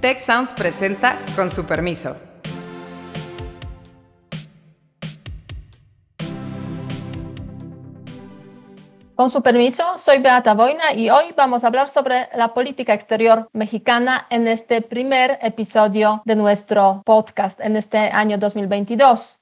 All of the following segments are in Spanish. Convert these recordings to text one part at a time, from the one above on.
Tech Sounds presenta con su permiso. Con su permiso, soy Beata Boina y hoy vamos a hablar sobre la política exterior mexicana en este primer episodio de nuestro podcast en este año 2022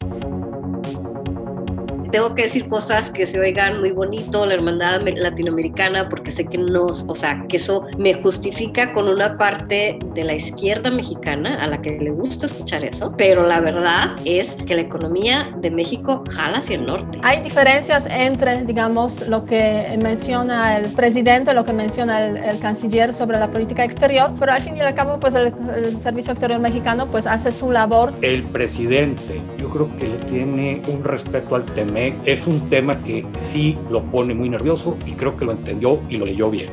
tengo que decir cosas que se oigan muy bonito, la hermandad latinoamericana, porque sé que no, o sea, que eso me justifica con una parte de la izquierda mexicana a la que le gusta escuchar eso, pero la verdad es que la economía de México jala hacia el norte. Hay diferencias entre, digamos, lo que menciona el presidente, lo que menciona el, canciller sobre la política exterior, pero al fin y al cabo, pues el, el Servicio Exterior Mexicano pues hace su labor. El presidente, yo creo que le tiene un respeto al es un tema que sí lo pone muy nervioso y creo que lo entendió y lo leyó bien.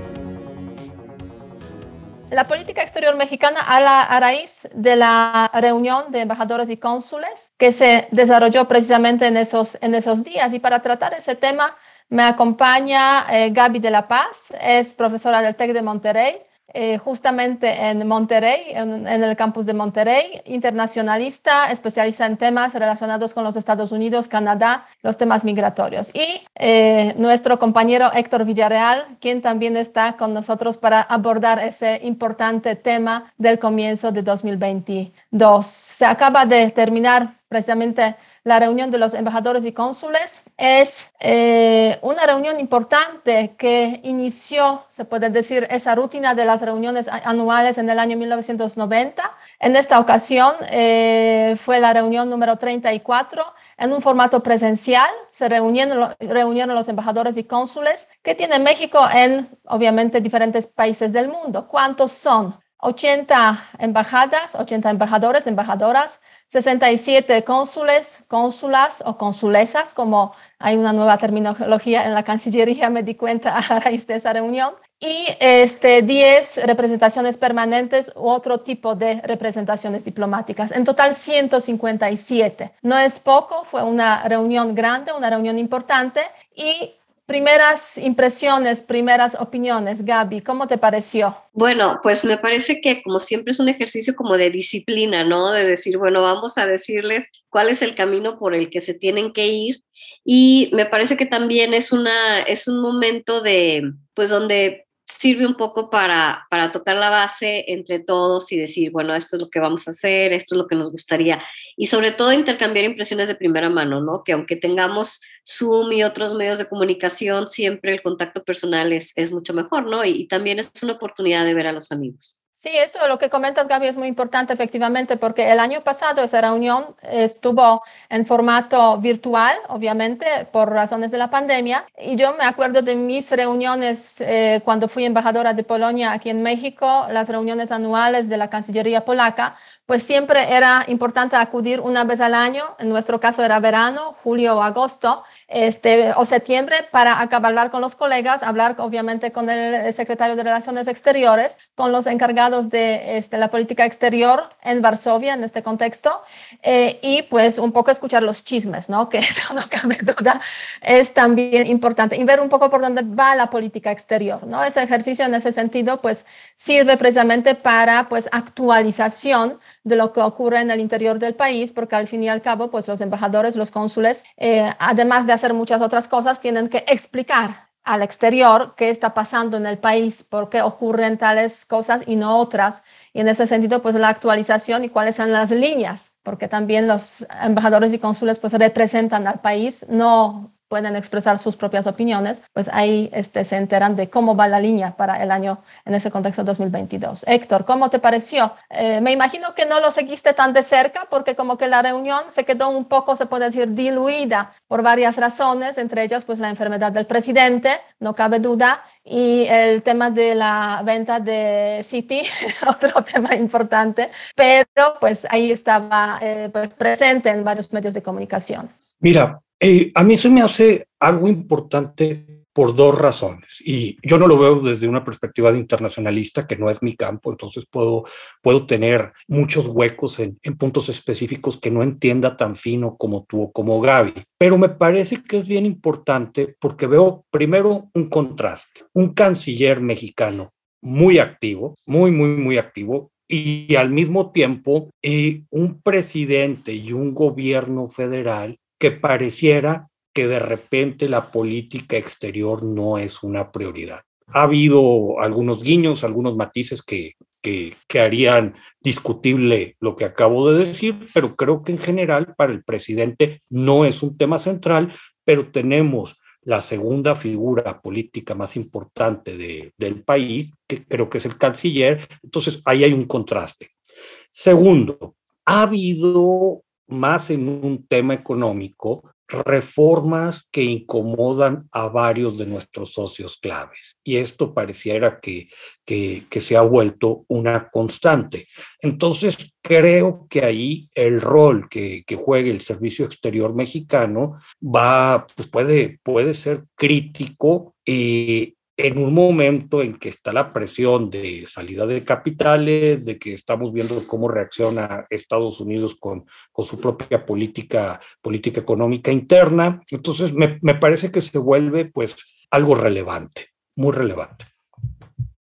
La política exterior mexicana a, la, a raíz de la reunión de embajadores y cónsules que se desarrolló precisamente en esos, en esos días. Y para tratar ese tema me acompaña eh, Gaby de la Paz, es profesora del TEC de Monterrey eh, justamente en Monterrey, en, el campus de Monterrey, internacionalista, especialista en temas relacionados con los Estados Unidos, Canadá, los temas migratorios. Y eh, nuestro compañero Héctor Villarreal, quien también está con nosotros para abordar ese importante tema del comienzo de 2022. Se acaba de terminar precisamente la reunión de los embajadores y cónsules es eh, una reunión importante que inició, se puede decir, esa rutina de las reuniones anuales en el año 1990. En esta ocasión eh, fue la reunión número 34 en un formato presencial. Se reunieron, reunieron los embajadores y cónsules que tiene México en, obviamente, diferentes países del mundo. ¿Cuántos son? 80 embajadas, 80 embajadores, embajadoras, 67 cónsules, cónsulas o consulesas, como hay una nueva terminología en la Cancillería, me di cuenta a raíz de esa reunión, y este, 10 representaciones permanentes u otro tipo de representaciones diplomáticas. En total, 157. No es poco, fue una reunión grande, una reunión importante y primeras impresiones, primeras opiniones. Gaby, ¿cómo te pareció? Bueno, pues me parece que como siempre es un ejercicio como de disciplina, ¿no? De decir, bueno, vamos a decirles cuál es el camino por el que se tienen que ir. Y me parece que también es una, es un momento de, pues donde sirve un poco para, para tocar la base entre todos y decir, bueno, esto es lo que vamos a hacer, esto es lo que nos gustaría. Y sobre todo intercambiar impresiones de primera mano, ¿no? Que aunque tengamos Zoom y otros medios de comunicación, siempre el contacto personal es, es mucho mejor, ¿no? y también es una oportunidad de ver a los amigos. Sí, eso lo que comentas, Gaby, es muy importante, efectivamente, porque el año pasado esa reunión estuvo en formato virtual, obviamente, por razones de la pandemia. Y yo me acuerdo de mis reuniones eh, cuando fui embajadora de Polonia aquí en México, las reuniones anuales de la Cancillería polaca, pues siempre era importante acudir una vez al año, en nuestro caso era verano, julio o agosto, este, o septiembre, para acabar con los colegas, hablar obviamente con el secretario de Relaciones Exteriores, con los encargados de este, la política exterior en Varsovia, en este contexto, eh, y pues un poco escuchar los chismes, ¿no? Que no cabe duda es también importante, y ver un poco por dónde va la política exterior, ¿no? Ese ejercicio en ese sentido, pues sirve precisamente para pues actualización de lo que ocurre en el interior del país, porque al fin y al cabo, pues los embajadores, los cónsules, eh, además de hacer muchas otras cosas, tienen que explicar al exterior qué está pasando en el país, por qué ocurren tales cosas y no otras. Y en ese sentido, pues la actualización y cuáles son las líneas, porque también los embajadores y cónsules pues representan al país, no pueden expresar sus propias opiniones, pues ahí este, se enteran de cómo va la línea para el año en ese contexto 2022. Héctor, ¿cómo te pareció? Eh, me imagino que no lo seguiste tan de cerca porque como que la reunión se quedó un poco, se puede decir, diluida por varias razones, entre ellas pues la enfermedad del presidente, no cabe duda, y el tema de la venta de City, otro tema importante, pero pues ahí estaba eh, pues, presente en varios medios de comunicación. Mira, eh, a mí se me hace algo importante por dos razones. Y yo no lo veo desde una perspectiva de internacionalista, que no es mi campo, entonces puedo, puedo tener muchos huecos en, puntos específicos que no entienda tan fino como tú o como Gaby. Pero me parece que es bien importante porque veo primero un contraste. Un canciller mexicano muy activo, muy, muy, muy activo, y al mismo tiempo eh, un presidente y un gobierno federal que pareciera que de repente la política exterior no es una prioridad. Ha habido algunos guiños, algunos matices que, que, harían discutible lo que acabo de decir, pero creo que en general para el presidente no es un tema central, pero tenemos la segunda figura política más importante de, del país, que creo que es el canciller. Entonces, ahí hay un contraste. Segundo, ha habido más en un tema económico reformas que incomodan a varios de nuestros socios claves. Y esto pareciera que, que, se ha vuelto una constante. Entonces, creo que ahí el rol que, que juegue el Servicio Exterior Mexicano va, pues puede, puede ser crítico y en un momento en que está la presión de salida de capitales, de que estamos viendo cómo reacciona Estados Unidos con, su propia política, política económica interna, entonces me, me parece que se vuelve pues algo relevante, muy relevante.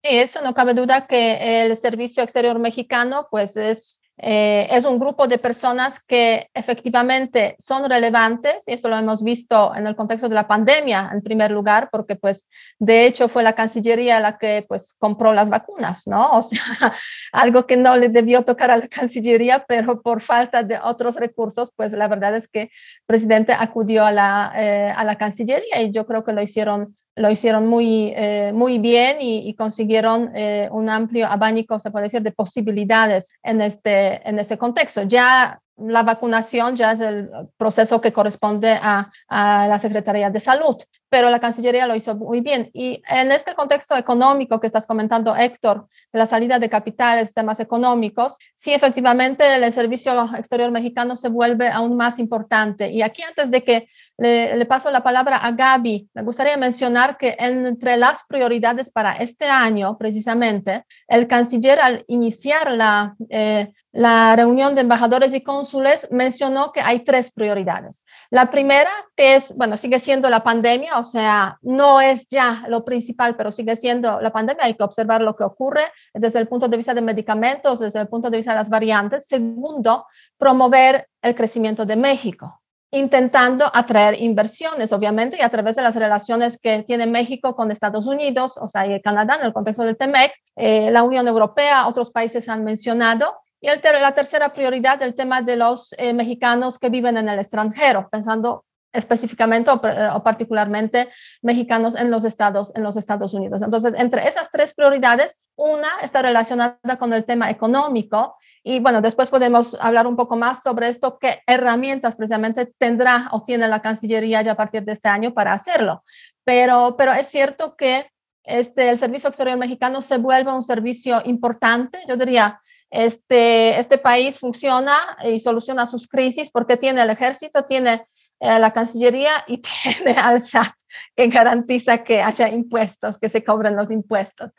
Sí, eso no cabe duda que el Servicio Exterior Mexicano pues es eh, es un grupo de personas que efectivamente son relevantes y eso lo hemos visto en el contexto de la pandemia en primer lugar porque pues de hecho fue la Cancillería la que pues compró las vacunas, ¿no? O sea, algo que no le debió tocar a la Cancillería, pero por falta de otros recursos pues la verdad es que el presidente acudió a la, eh, a la Cancillería y yo creo que lo hicieron lo hicieron muy, eh, muy bien y, consiguieron eh, un amplio abanico, se puede decir, de posibilidades en este, en ese contexto. Ya la vacunación ya es el proceso que corresponde a, la Secretaría de Salud, pero la Cancillería lo hizo muy bien. Y en este contexto económico que estás comentando, Héctor, de la salida de capitales, temas económicos, sí, efectivamente, el servicio exterior mexicano se vuelve aún más importante. Y aquí, antes de que le, le paso la palabra a Gaby, me gustaría mencionar que entre las prioridades para este año, precisamente, el canciller al iniciar la... Eh, la reunión de embajadores y cónsules mencionó que hay tres prioridades. La primera, que es, bueno, sigue siendo la pandemia, o sea, no es ya lo principal, pero sigue siendo la pandemia, hay que observar lo que ocurre desde el punto de vista de medicamentos, desde el punto de vista de las variantes. Segundo, promover el crecimiento de México intentando atraer inversiones, obviamente, y a través de las relaciones que tiene México con Estados Unidos, o sea, y Canadá en el contexto del TEMEC, eh, la Unión Europea, otros países han mencionado, y el ter la tercera prioridad, el tema de los eh, mexicanos que viven en el extranjero, pensando específicamente o, eh, o, particularmente mexicanos en los Estados en los Estados Unidos. Entonces, entre esas tres prioridades, una está relacionada con el tema económico y bueno, después podemos hablar un poco más sobre esto, qué herramientas precisamente tendrá o tiene la Cancillería ya a partir de este año para hacerlo. Pero, pero es cierto que este, el Servicio Exterior Mexicano se vuelve un servicio importante, yo diría, este, este país funciona y soluciona sus crisis porque tiene el ejército, tiene eh, la Cancillería y tiene al SAT que garantiza que haya impuestos, que se cobren los impuestos.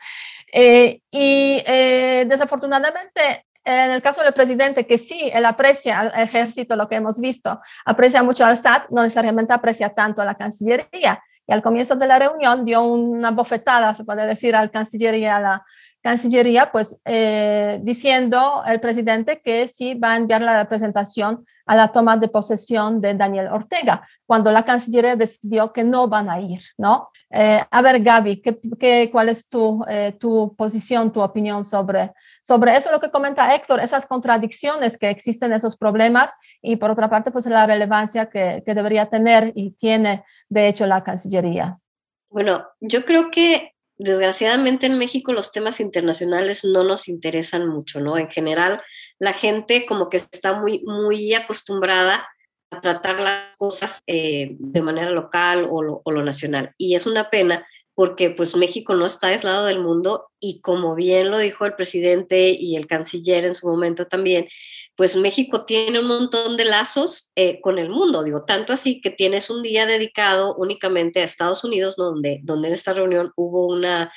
Eh, y eh, desafortunadamente, en el caso del presidente, que sí, él aprecia al ejército, lo que hemos visto, aprecia mucho al SAT, no necesariamente aprecia tanto a la Cancillería. Y al comienzo de la reunión dio una bofetada, se puede decir, al canciller y a la Cancillería, pues eh, diciendo el presidente que sí va a enviar la representación a la toma de posesión de Daniel Ortega, cuando la Cancillería decidió que no van a ir, ¿no? Eh, a ver, Gaby, ¿qué, cuál es tu, eh, tu posición, tu opinión sobre, sobre eso? Lo que comenta Héctor, esas contradicciones que existen, esos problemas, y por otra parte, pues la relevancia que, que debería tener y tiene, de hecho, la Cancillería. Bueno, yo creo que desgraciadamente en México los temas internacionales no nos interesan mucho, ¿no? En general, la gente como que está muy, muy acostumbrada a tratar las cosas eh, de manera local o lo, o lo, nacional. Y es una pena porque pues México no está aislado del mundo y como bien lo dijo el presidente y el canciller en su momento también, pues México tiene un montón de lazos eh, con el mundo, digo, tanto así que tienes un día dedicado únicamente a Estados Unidos, donde, donde en esta reunión hubo una,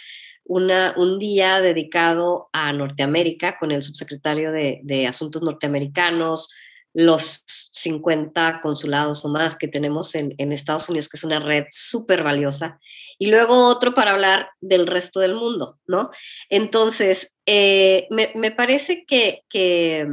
una, un día dedicado a Norteamérica con el subsecretario de, Asuntos Norteamericanos, los 50 consulados o más que tenemos en, Estados Unidos, que es una red súper valiosa, y luego otro para hablar del resto del mundo, ¿no? Entonces, eh, me, parece que, que,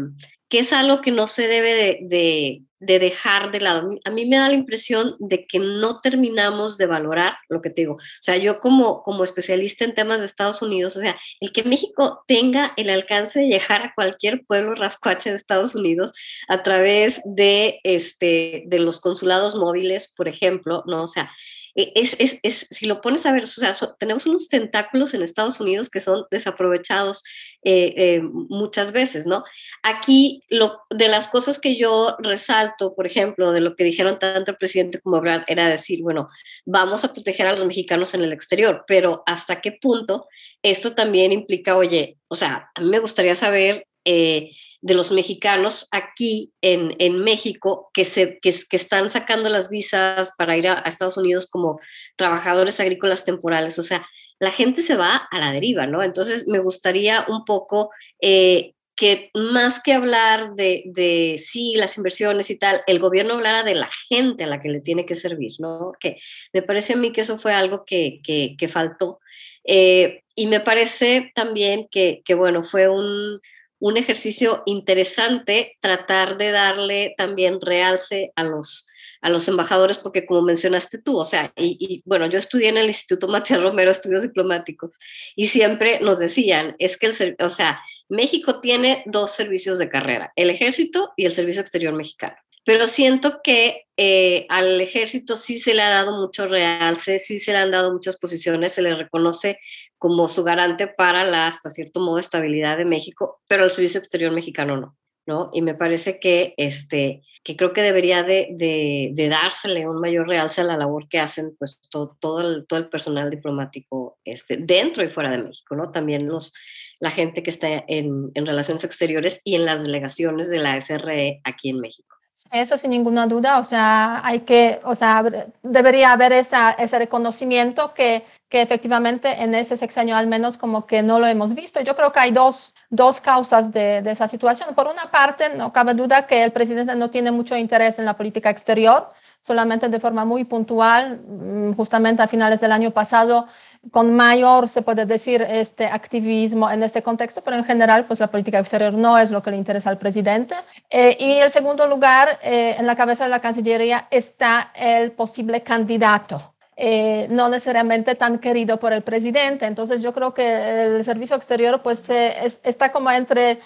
es algo que no se debe de de dejar de lado. A mí me da la impresión de que no terminamos de valorar lo que te digo. O sea, yo como, como especialista en temas de Estados Unidos, o sea, el que México tenga el alcance de llegar a cualquier pueblo rascuache de Estados Unidos a través de, este, de los consulados móviles, por ejemplo, ¿no? O sea, es, es, es, si lo pones a ver, o sea, tenemos unos tentáculos en Estados Unidos que son desaprovechados eh, eh, muchas veces, ¿no? Aquí, lo, de las cosas que yo resalto, por ejemplo, de lo que dijeron tanto el presidente como Brad, era decir, bueno, vamos a proteger a los mexicanos en el exterior, pero ¿hasta qué punto esto también implica, oye, o sea, a mí me gustaría saber eh, de los mexicanos aquí en, en México que, se, que, están sacando las visas para ir a, Estados Unidos como trabajadores agrícolas temporales. O sea, la gente se va a la deriva, ¿no? Entonces, me gustaría un poco eh, que más que hablar de, de, sí, las inversiones y tal, el gobierno hablara de la gente a la que le tiene que servir, ¿no? Que me parece a mí que eso fue algo que, que, que faltó. Eh, y me parece también que, que, bueno, fue un, un ejercicio interesante tratar de darle también realce a los, a los embajadores, porque como mencionaste tú, o sea, y, bueno, yo estudié en el Instituto Matías Romero Estudios Diplomáticos y siempre nos decían, es que el, o sea, México tiene dos servicios de carrera, el ejército y el servicio exterior mexicano. Pero siento que eh, al ejército sí se le ha dado mucho realce, sí se le han dado muchas posiciones, se le reconoce como su garante para la, hasta cierto modo, estabilidad de México, pero al servicio exterior mexicano no, ¿no? Y me parece que, este, que creo que debería de, de, dársele un mayor realce a la labor que hacen, pues, todo, todo, el, todo el personal diplomático este, dentro y fuera de México, ¿no? También los, la gente que está en, en relaciones exteriores y en las delegaciones de la SRE aquí en México. Eso sin ninguna duda, o sea, hay que, o sea, debería haber esa, ese reconocimiento que, que efectivamente en ese sexenio al menos como que no lo hemos visto. Yo creo que hay dos, dos causas de, de, esa situación. Por una parte, no cabe duda que el presidente no tiene mucho interés en la política exterior, solamente de forma muy puntual, mm, justamente a finales del año pasado con mayor, se puede decir, este activismo en este contexto, pero en general, pues la política exterior no es lo que le interesa al presidente. Eh, y en segundo lugar, eh, en la cabeza de la Cancillería está el posible candidato. Eh, no necesariamente tan querido por el presidente. Entonces yo creo que el servicio exterior pues está como entre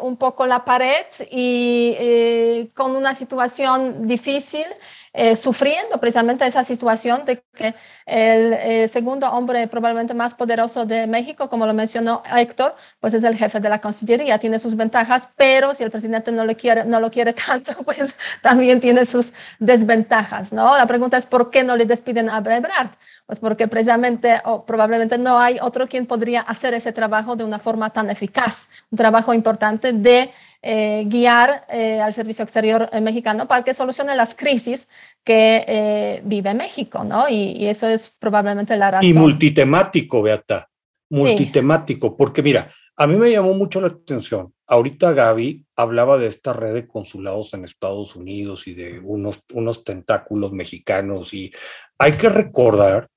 un poco la pared y con una situación difícil eh, sufriendo precisamente esa situación de que el eh, segundo hombre probablemente más poderoso de México, como lo mencionó Héctor, pues es el jefe de la Cancillería, tiene sus ventajas, pero si el presidente no, le quiere, no lo quiere tanto, pues también tiene sus desventajas, ¿no? La pregunta es, ¿por qué no le despiden a Brebrard? Pues porque precisamente o probablemente no hay otro quien podría hacer ese trabajo de una forma tan eficaz, un trabajo importante de eh, guiar eh, al servicio exterior eh, mexicano para que solucione las crisis que vive México, ¿no? Y, eso es probablemente la razón. Y multitemático, Beata, multitemático, porque mira, a mí me llamó mucho la atención. Ahorita Gaby hablaba de esta red de consulados en Estados Unidos y de unos, unos tentáculos mexicanos y hay que recordar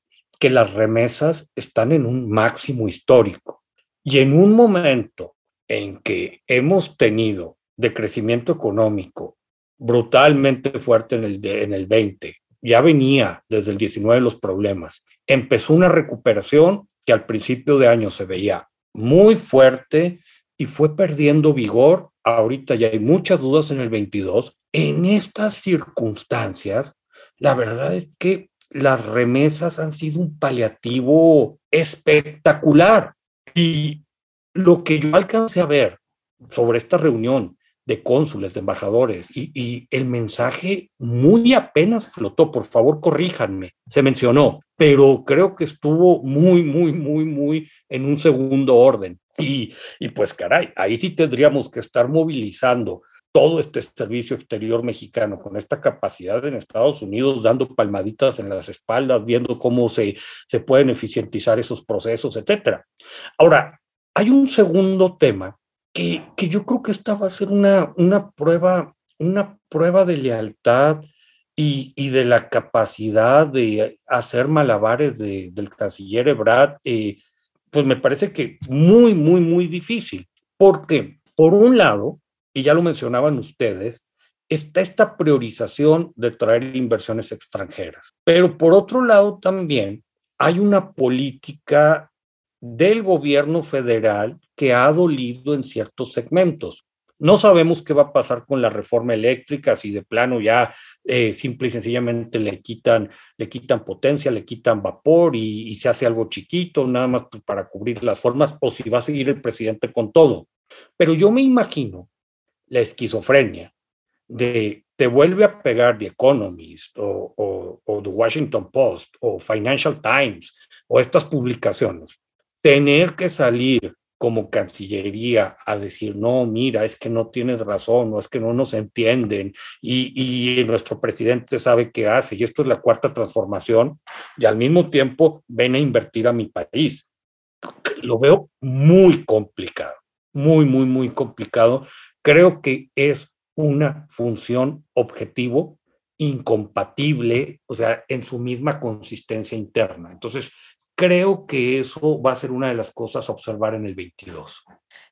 que las remesas están en un máximo histórico y en un momento en que hemos tenido de crecimiento económico brutalmente fuerte en el, en el 20, ya venía desde el 19 los problemas, empezó una recuperación que al principio de año se veía muy fuerte y fue perdiendo vigor. Ahorita ya hay muchas dudas en el 22. En estas circunstancias, la verdad es que las remesas han sido un paliativo espectacular. Y lo que yo alcancé a ver sobre esta reunión de cónsules, de embajadores, y, el mensaje muy apenas flotó, por favor corríjanme, se mencionó, pero creo que estuvo muy, muy, muy, muy en un segundo orden. Y, y pues caray, ahí sí tendríamos que estar movilizando todo este servicio exterior mexicano con esta capacidad en Estados Unidos, dando palmaditas en las espaldas, viendo cómo se, se pueden eficientizar esos procesos, etcétera. Ahora, hay un segundo tema que, que, yo creo que esta va a ser una, una, prueba, una prueba de lealtad y, y de la capacidad de hacer malabares de, del canciller Ebrard, eh, pues me parece que muy, muy, muy difícil. Porque, por un lado, y ya lo mencionaban ustedes, está esta priorización de traer inversiones extranjeras. Pero por otro lado también hay una política del gobierno federal que ha dolido en ciertos segmentos. No sabemos qué va a pasar con la reforma eléctrica, si de plano ya eh, simple y sencillamente le quitan, le quitan potencia, le quitan vapor y, y se hace algo chiquito, nada más para cubrir las formas, o si va a seguir el presidente con todo. Pero yo me imagino la esquizofrenia de te vuelve a pegar The Economist o, o, o The Washington Post o Financial Times o estas publicaciones, tener que salir como Cancillería a decir, no, mira, es que no tienes razón, o es que no nos entienden, y, y, nuestro presidente sabe qué hace, y esto es la cuarta transformación, y al mismo tiempo ven a invertir a mi país. Lo veo muy complicado, muy, muy, muy complicado. Creo que es una función objetivo incompatible, o sea, en su misma consistencia interna. Entonces, creo que eso va a ser una de las cosas a observar en el 22.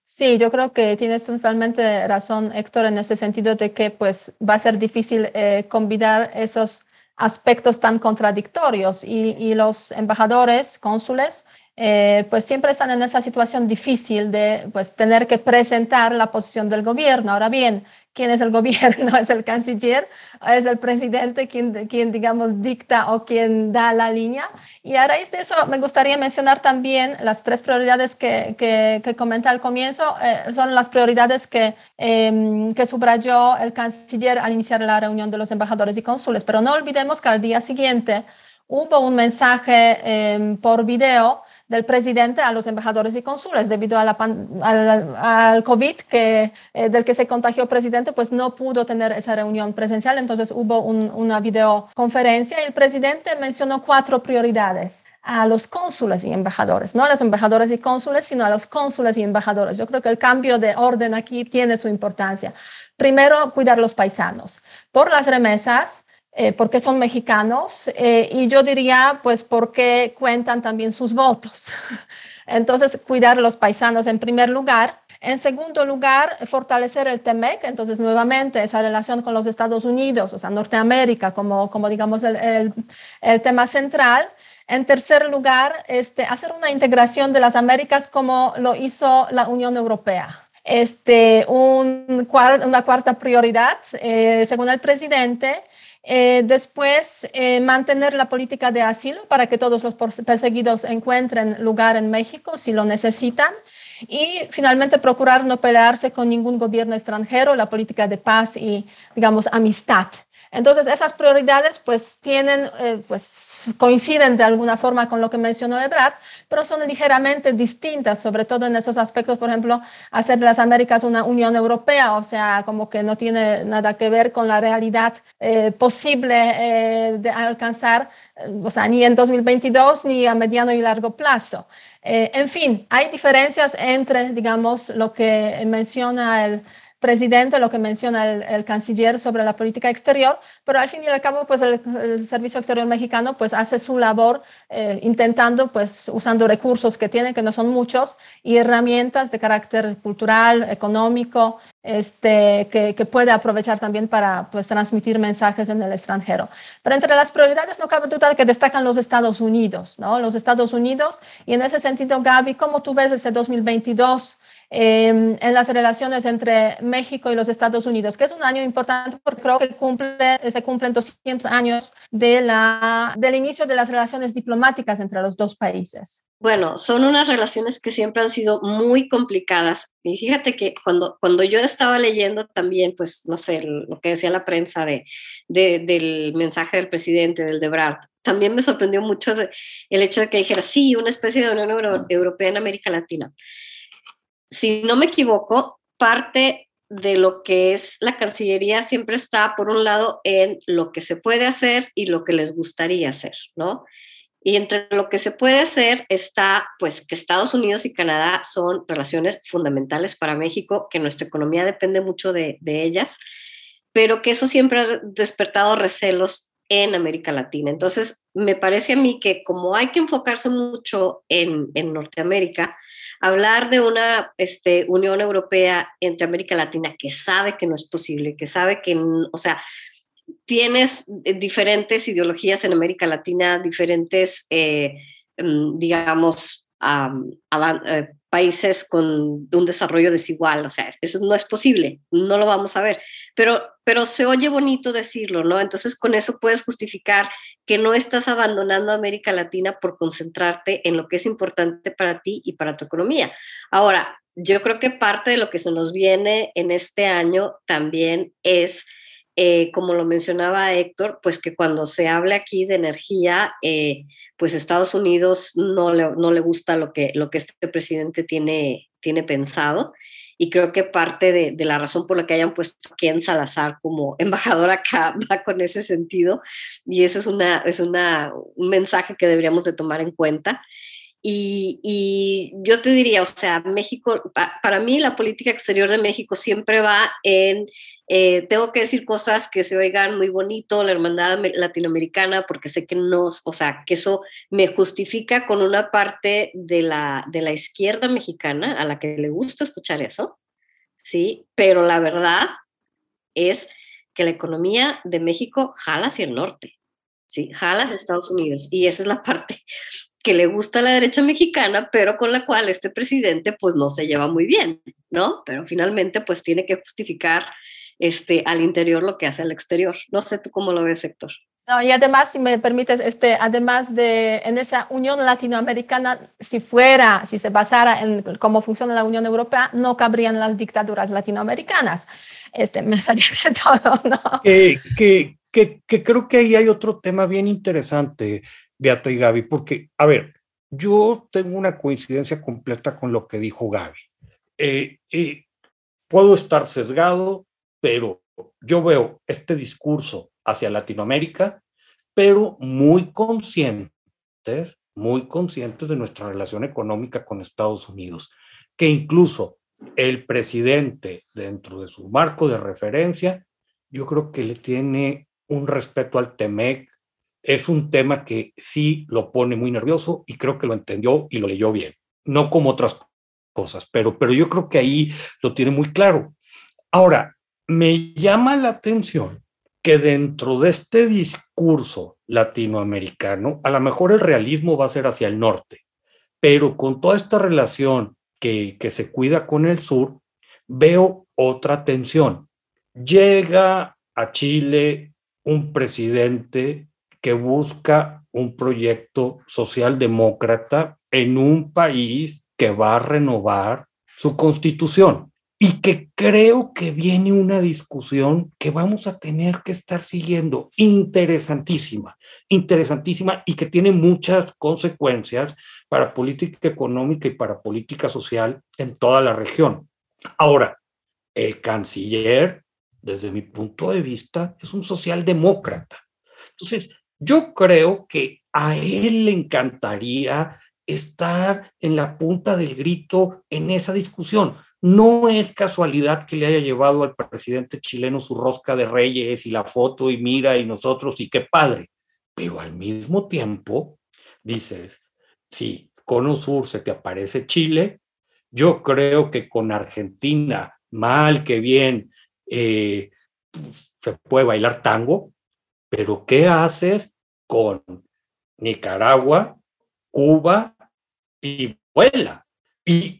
Sí, yo creo que tienes totalmente razón, Héctor, en ese sentido de que pues va a ser difícil eh, combinar esos aspectos tan contradictorios y, y los embajadores, cónsules, eh, pues siempre están en esa situación difícil de pues, tener que presentar la posición del gobierno. Ahora bien, ¿quién es el gobierno? ¿Es el canciller? ¿Es el presidente quien, quien, digamos, dicta o quien da la línea? Y a raíz de eso me gustaría mencionar también las tres prioridades que, que, que comenté al comienzo. Eh, son las prioridades que, eh, que subrayó el canciller al iniciar la reunión de los embajadores y cónsules. Pero no olvidemos que al día siguiente hubo un mensaje em, por video del presidente a los embajadores y cónsules debido al, COVID que, eh, del que se contagió el presidente, pues no pudo tener esa reunión presencial, entonces hubo un, una videoconferencia y el presidente mencionó cuatro prioridades a los cónsules y embajadores, no a los embajadores y cónsules, sino a los cónsules y embajadores. Yo creo que el cambio de orden aquí tiene su importancia. Primero, cuidar los paisanos. Por las remesas, eh, porque son mexicanos eh, y yo diría pues porque cuentan también sus votos. Entonces, cuidar los paisanos en primer lugar. En segundo lugar, fortalecer el TEMEC, entonces nuevamente esa relación con los Estados Unidos, o sea, Norteamérica como, como digamos el, el, el tema central. En tercer lugar, este, hacer una integración de las Américas como lo hizo la Unión Europea. Este, un, una cuarta prioridad, eh, según el presidente, eh, después, eh, mantener la política de asilo para que todos los perseguidos encuentren lugar en México si lo necesitan. Y finalmente, procurar no pelearse con ningún gobierno extranjero, la política de paz y, digamos, amistad. Entonces, esas prioridades pues tienen, eh, pues coinciden de alguna forma con lo que mencionó Ebrard, pero son ligeramente distintas, sobre todo en esos aspectos, por ejemplo, hacer de las Américas una Unión Europea, o sea, como que no tiene nada que ver con la realidad eh, posible eh, de alcanzar, o sea, ni en 2022 ni a mediano y largo plazo. En fin, hay diferencias entre, digamos, lo que menciona el presidente, lo que menciona el, canciller sobre la política exterior, pero al fin y al cabo, pues el, el Servicio Exterior Mexicano pues hace su labor eh, intentando, pues usando recursos que tiene, que no son muchos, y herramientas de carácter cultural, económico, este, que, que, puede aprovechar también para pues, transmitir mensajes en el extranjero. Pero entre las prioridades no cabe duda de que destacan los Estados Unidos, ¿no? Los Estados Unidos, y en ese sentido, Gaby, ¿cómo tú ves este 2022? Eh, en las relaciones entre México y los Estados Unidos, que es un año importante porque creo que cumple, se cumplen 200 años de la, del inicio de las relaciones diplomáticas entre los dos países. Bueno, son unas relaciones que siempre han sido muy complicadas. Y fíjate que cuando, cuando yo estaba leyendo también, pues, no sé, lo que decía la prensa de, de del mensaje del presidente, del Debrard, también me sorprendió mucho el hecho de que dijera, sí, una especie de Unión Euro Europea en América Latina si no me equivoco, parte de lo que es la Cancillería siempre está, por un lado, en lo que se puede hacer y lo que les gustaría hacer, ¿no? Y entre lo que se puede hacer está, pues, que Estados Unidos y Canadá son relaciones fundamentales para México, que nuestra economía depende mucho de, ellas, pero que eso siempre ha despertado recelos en América Latina. Entonces, me parece a mí que como hay que enfocarse mucho en, en Norteamérica, hablar de una este, Unión Europea entre América Latina que sabe que no es posible, que sabe que, o sea, tienes eh, diferentes ideologías en América Latina, diferentes, eh, mm, digamos, eh, países con un desarrollo desigual, o sea, eso no es posible, no lo vamos a ver, pero, pero se oye bonito decirlo, ¿no? Entonces con eso puedes justificar que no estás abandonando América Latina por concentrarte en lo que es importante para ti y para tu economía. Ahora, yo creo que parte de lo que se nos viene en este año también es eh, como lo mencionaba Héctor, pues que cuando se habla aquí de energía, eh, pues Estados Unidos no le, no le gusta lo que, lo que este presidente tiene, tiene pensado. Y creo que parte de, la razón por la que hayan puesto a Ken Salazar como embajador acá va con ese sentido. Y eso es, una, es una, un mensaje que deberíamos de tomar en cuenta. Y, yo te diría, o sea, México, para mí la política exterior de México siempre va en, eh, tengo que decir cosas que se oigan muy bonito, la hermandad latinoamericana, porque sé que no, o sea, que eso me justifica con una parte de la, de la izquierda mexicana a la que le gusta escuchar eso, ¿sí? Pero la verdad es que la economía de México jala hacia el norte. ¿sí? Jala hacia Estados Unidos. Y esa es la parte que le gusta la derecha mexicana, pero con la cual este presidente pues no se lleva muy bien, ¿no? Pero finalmente pues tiene que justificar este, al interior lo que hace al exterior. No sé tú cómo lo ves, Héctor. No, y además, si me permites, este, además de en esa Unión Latinoamericana, si fuera, si se basara en cómo funciona la Unión Europea, no cabrían las dictaduras latinoamericanas. Este, me salía de todo, ¿no? que, que, que, creo que ahí hay otro tema bien interesante, Beato y Gaby, porque, a ver, yo tengo una coincidencia completa con lo que dijo Gaby. Eh, eh, puedo estar sesgado, pero yo veo este discurso hacia Latinoamérica, pero muy conscientes, muy conscientes de nuestra relación económica con Estados Unidos, que incluso el presidente, dentro de su marco de referencia, yo creo que le tiene un respeto al TEMEC, es un tema que sí lo pone muy nervioso y creo que lo entendió y lo leyó bien, no como otras cosas, pero, pero yo creo que ahí lo tiene muy claro. Ahora, me llama la atención que dentro de este discurso latinoamericano, a lo mejor el realismo va a ser hacia el norte, pero con toda esta relación que, que se cuida con el sur, veo otra tensión. Llega a Chile un presidente que busca un proyecto socialdemócrata en un país que va a renovar su constitución y que creo que viene una discusión que vamos a tener que estar siguiendo, interesantísima, interesantísima y que tiene muchas consecuencias para política económica y para política social en toda la región. Ahora, el canciller, desde mi punto de vista, es un socialdemócrata. Entonces, yo creo que a él le encantaría estar en la punta del grito en esa discusión. No es casualidad que le haya llevado al presidente chileno su rosca de reyes y la foto y mira y nosotros y qué padre. Pero al mismo tiempo dices, si con Sur se te aparece Chile, yo creo que con Argentina, mal que bien, eh, se puede bailar tango, pero ¿qué haces con Nicaragua, Cuba y Vuela? Y,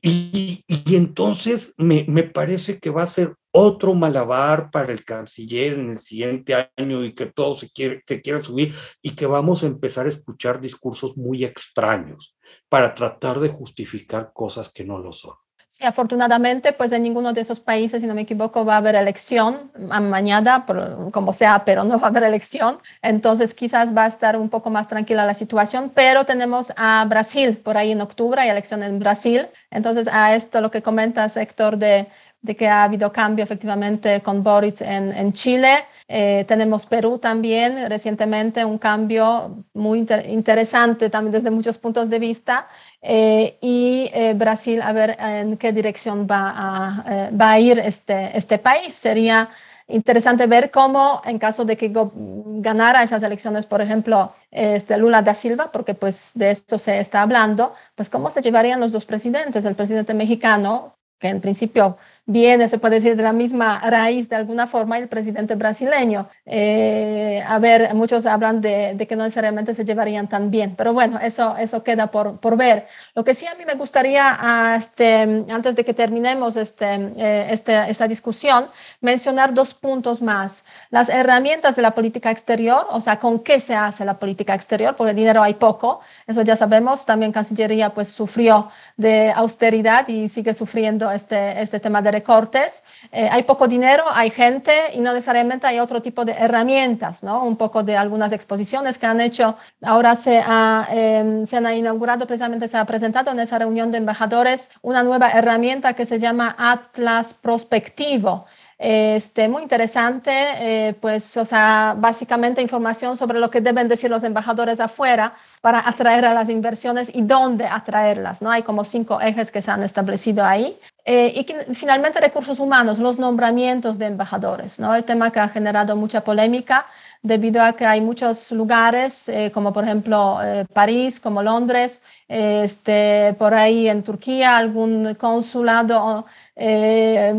entonces me, me, parece que va a ser otro malabar para el canciller en el siguiente año y que todo se quiere, se quiera subir y que vamos a empezar a escuchar discursos muy extraños para tratar de justificar cosas que no lo son. Sí, afortunadamente, pues en ninguno de esos países, si no me equivoco, va a haber elección mañana, como sea, pero no va a haber elección. Entonces, quizás va a estar un poco más tranquila la situación, pero tenemos a Brasil por ahí en octubre, hay elección en Brasil. Entonces, a esto lo que comenta sector de de que ha habido cambio efectivamente con Boric en, en Chile. Eh, tenemos Perú también recientemente, un cambio muy interesante también desde muchos puntos de vista. Eh, y eh, Brasil, a ver en qué dirección va a, va a ir este, este país. Sería interesante ver cómo, en caso de que ganara esas elecciones, por ejemplo, este Lula da Silva, porque pues de esto se está hablando, pues cómo se llevarían los dos presidentes, el presidente mexicano, que en principio viene, se puede decir, de la misma raíz de alguna forma el presidente brasileño. Eh, a ver, muchos hablan de, que no necesariamente se llevarían tan bien, pero bueno, eso, eso queda por, por ver. Lo que sí a mí me gustaría, ah, este, antes de que terminemos este, eh, este, esta discusión, mencionar dos puntos más. Las herramientas de la política exterior, o sea, con qué se hace la política exterior, porque dinero hay poco, eso ya sabemos, también Cancillería pues sufrió de austeridad y sigue sufriendo este, este tema de recortes, eh, hay poco dinero, hay gente y no necesariamente hay otro tipo de herramientas, ¿no? Un poco de algunas exposiciones que han hecho, ahora se, em, se han inaugurado, precisamente se ha presentado en esa reunión de embajadores una nueva herramienta que se llama Atlas Prospectivo este, muy interesante, eh, pues, o sea, básicamente información sobre lo que deben decir los embajadores afuera para atraer a las inversiones y dónde atraerlas, ¿no? Hay como cinco ejes que se han establecido ahí. Eh, y finalmente recursos humanos, los nombramientos de embajadores, ¿no? El tema que ha generado mucha polémica debido a que hay muchos lugares, eh, como por ejemplo París, como Londres, este, por ahí en Turquía, algún consulado eh,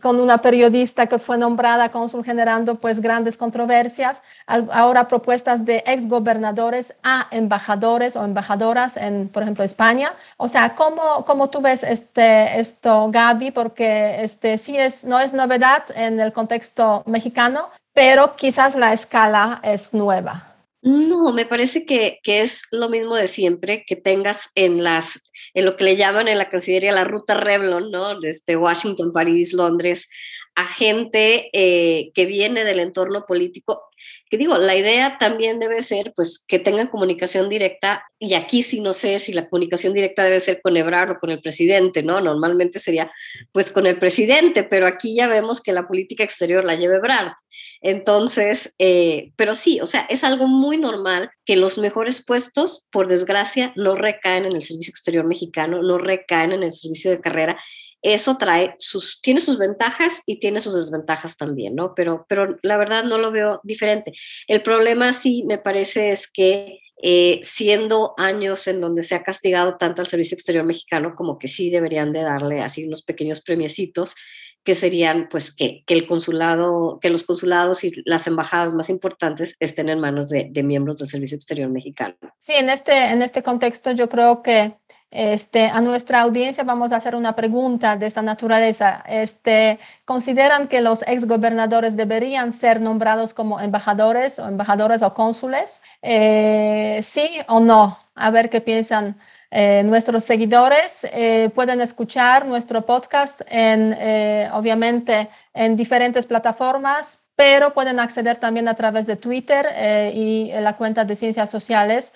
con una periodista que fue nombrada cónsul generando pues grandes controversias, ahora propuestas de exgobernadores a embajadores o embajadoras en, por ejemplo, España. O sea, ¿cómo, cómo tú ves este, esto, Gaby? Porque este, sí es, no es novedad en el contexto mexicano, pero quizás la escala es nueva. No, me parece que, es lo mismo de siempre, que tengas en las, en lo que le llaman en la Cancillería la ruta Revlon, ¿no? Desde Washington, París, Londres, a gente eh, que viene del entorno político que digo, la idea también debe ser pues que tengan comunicación directa y aquí sí no sé si la comunicación directa debe ser con Ebrard o con el presidente, ¿no? Normalmente sería pues con el presidente, pero aquí ya vemos que la política exterior la lleva Ebrard. Entonces, eh, pero sí, o sea, es algo muy normal que los mejores puestos, por desgracia, no recaen en el servicio exterior mexicano, no recaen en el servicio de carrera eso trae sus, tiene sus ventajas y tiene sus desventajas también, ¿no? Pero, pero la verdad no lo veo diferente. El problema sí me parece es que eh, siendo años en donde se ha castigado tanto al Servicio Exterior Mexicano, como que sí deberían de darle así unos pequeños premiecitos que serían pues que, que, el consulado, que los consulados y las embajadas más importantes estén en manos de, de, miembros del Servicio Exterior mexicano. Sí, en este, en este contexto yo creo que este, a nuestra audiencia vamos a hacer una pregunta de esta naturaleza. Este, ¿Consideran que los exgobernadores deberían ser nombrados como embajadores o embajadoras o cónsules? Eh, ¿Sí o no? A ver qué piensan eh, nuestros seguidores. Eh, pueden escuchar nuestro podcast en, obviamente, en diferentes plataformas, pero pueden acceder también a través de Twitter y la cuenta de Ciencias Sociales,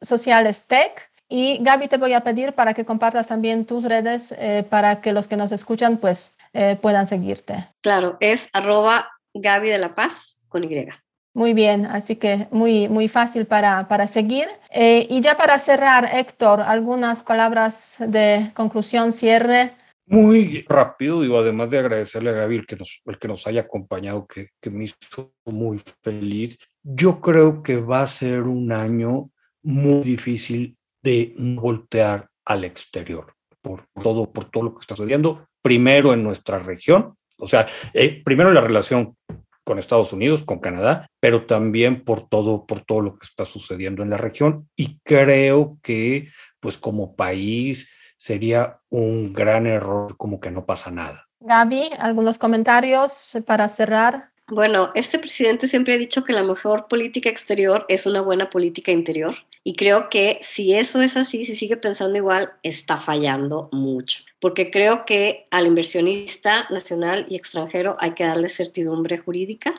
Sociales Tech. Y Gaby, te voy a pedir para que compartas también tus redes eh, para que los que nos escuchan pues eh, puedan seguirte. Claro, es arroba Gaby de la Paz con Y. Muy bien, así que muy, muy fácil para, para seguir. Eh, y ya para cerrar, Héctor, algunas palabras de conclusión, cierre. Muy rápido, digo, además de agradecerle a Gaby el que nos, el que nos haya acompañado, que, que me hizo muy feliz. Yo creo que va a ser un año muy difícil de voltear al exterior por todo, por todo lo que está sucediendo, primero en nuestra región, o sea, eh, primero en la relación con Estados Unidos, con Canadá, pero también por todo, por todo lo que está sucediendo en la región. Y creo que, pues como país, sería un gran error como que no pasa nada. Gaby, algunos comentarios para cerrar. Bueno, este presidente siempre ha dicho que la mejor política exterior es una buena política interior. Y creo que si eso es así, si sigue pensando igual, está fallando mucho. Porque creo que al inversionista nacional y extranjero hay que darle certidumbre jurídica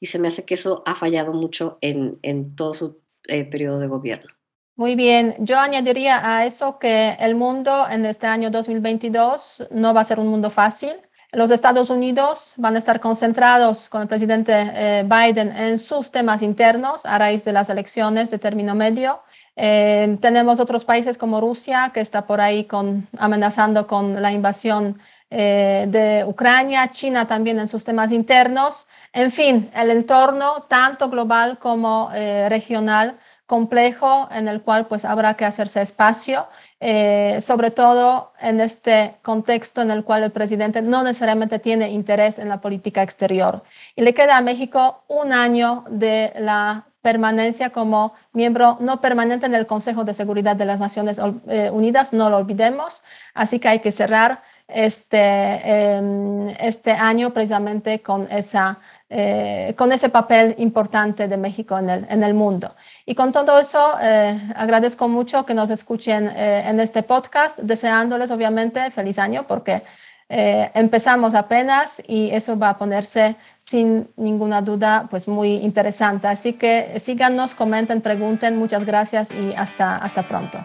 y se me hace que eso ha fallado mucho en, todo su eh, periodo de gobierno. Muy bien, yo añadiría a eso que el mundo en este año 2022 no va a ser un mundo fácil. Los Estados Unidos van a estar concentrados con el presidente eh, Biden en sus temas internos a raíz de las elecciones de término medio. Eh, tenemos otros países como Rusia que está por ahí amenazando con la invasión eh, de Ucrania, China también en sus temas internos. En fin, el entorno tanto global como regional complejo en el cual pues habrá que hacerse espacio, eh, sobre todo en este contexto en el cual el presidente no necesariamente tiene interés en la política exterior. Y le queda a México un año de la permanencia como miembro no permanente en el Consejo de Seguridad de las Naciones eh, Unidas, no lo olvidemos, así que hay que cerrar este, em, este año precisamente con esa eh, con ese papel importante de México en el, en el mundo. Y con todo eso, eh, agradezco mucho que nos escuchen eh, en este podcast, deseándoles obviamente feliz año porque empezamos apenas y eso va a ponerse sin ninguna duda pues muy interesante. Así que síganos, comenten, pregunten. Muchas gracias y hasta, hasta pronto.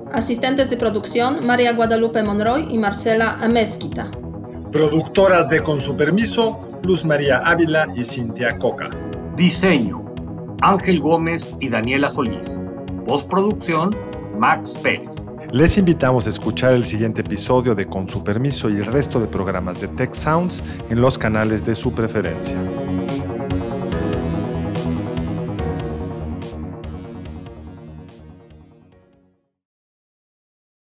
Asistentes de producción, María Guadalupe Monroy y Marcela Amezquita. Productoras de Con su permiso, Luz María Ávila y Cintia Coca. Diseño, Ángel Gómez y Daniela Solís. Postproducción, Max Pérez. Les invitamos a escuchar el siguiente episodio de Con su permiso y el resto de programas de Tech Sounds en los canales de su preferencia.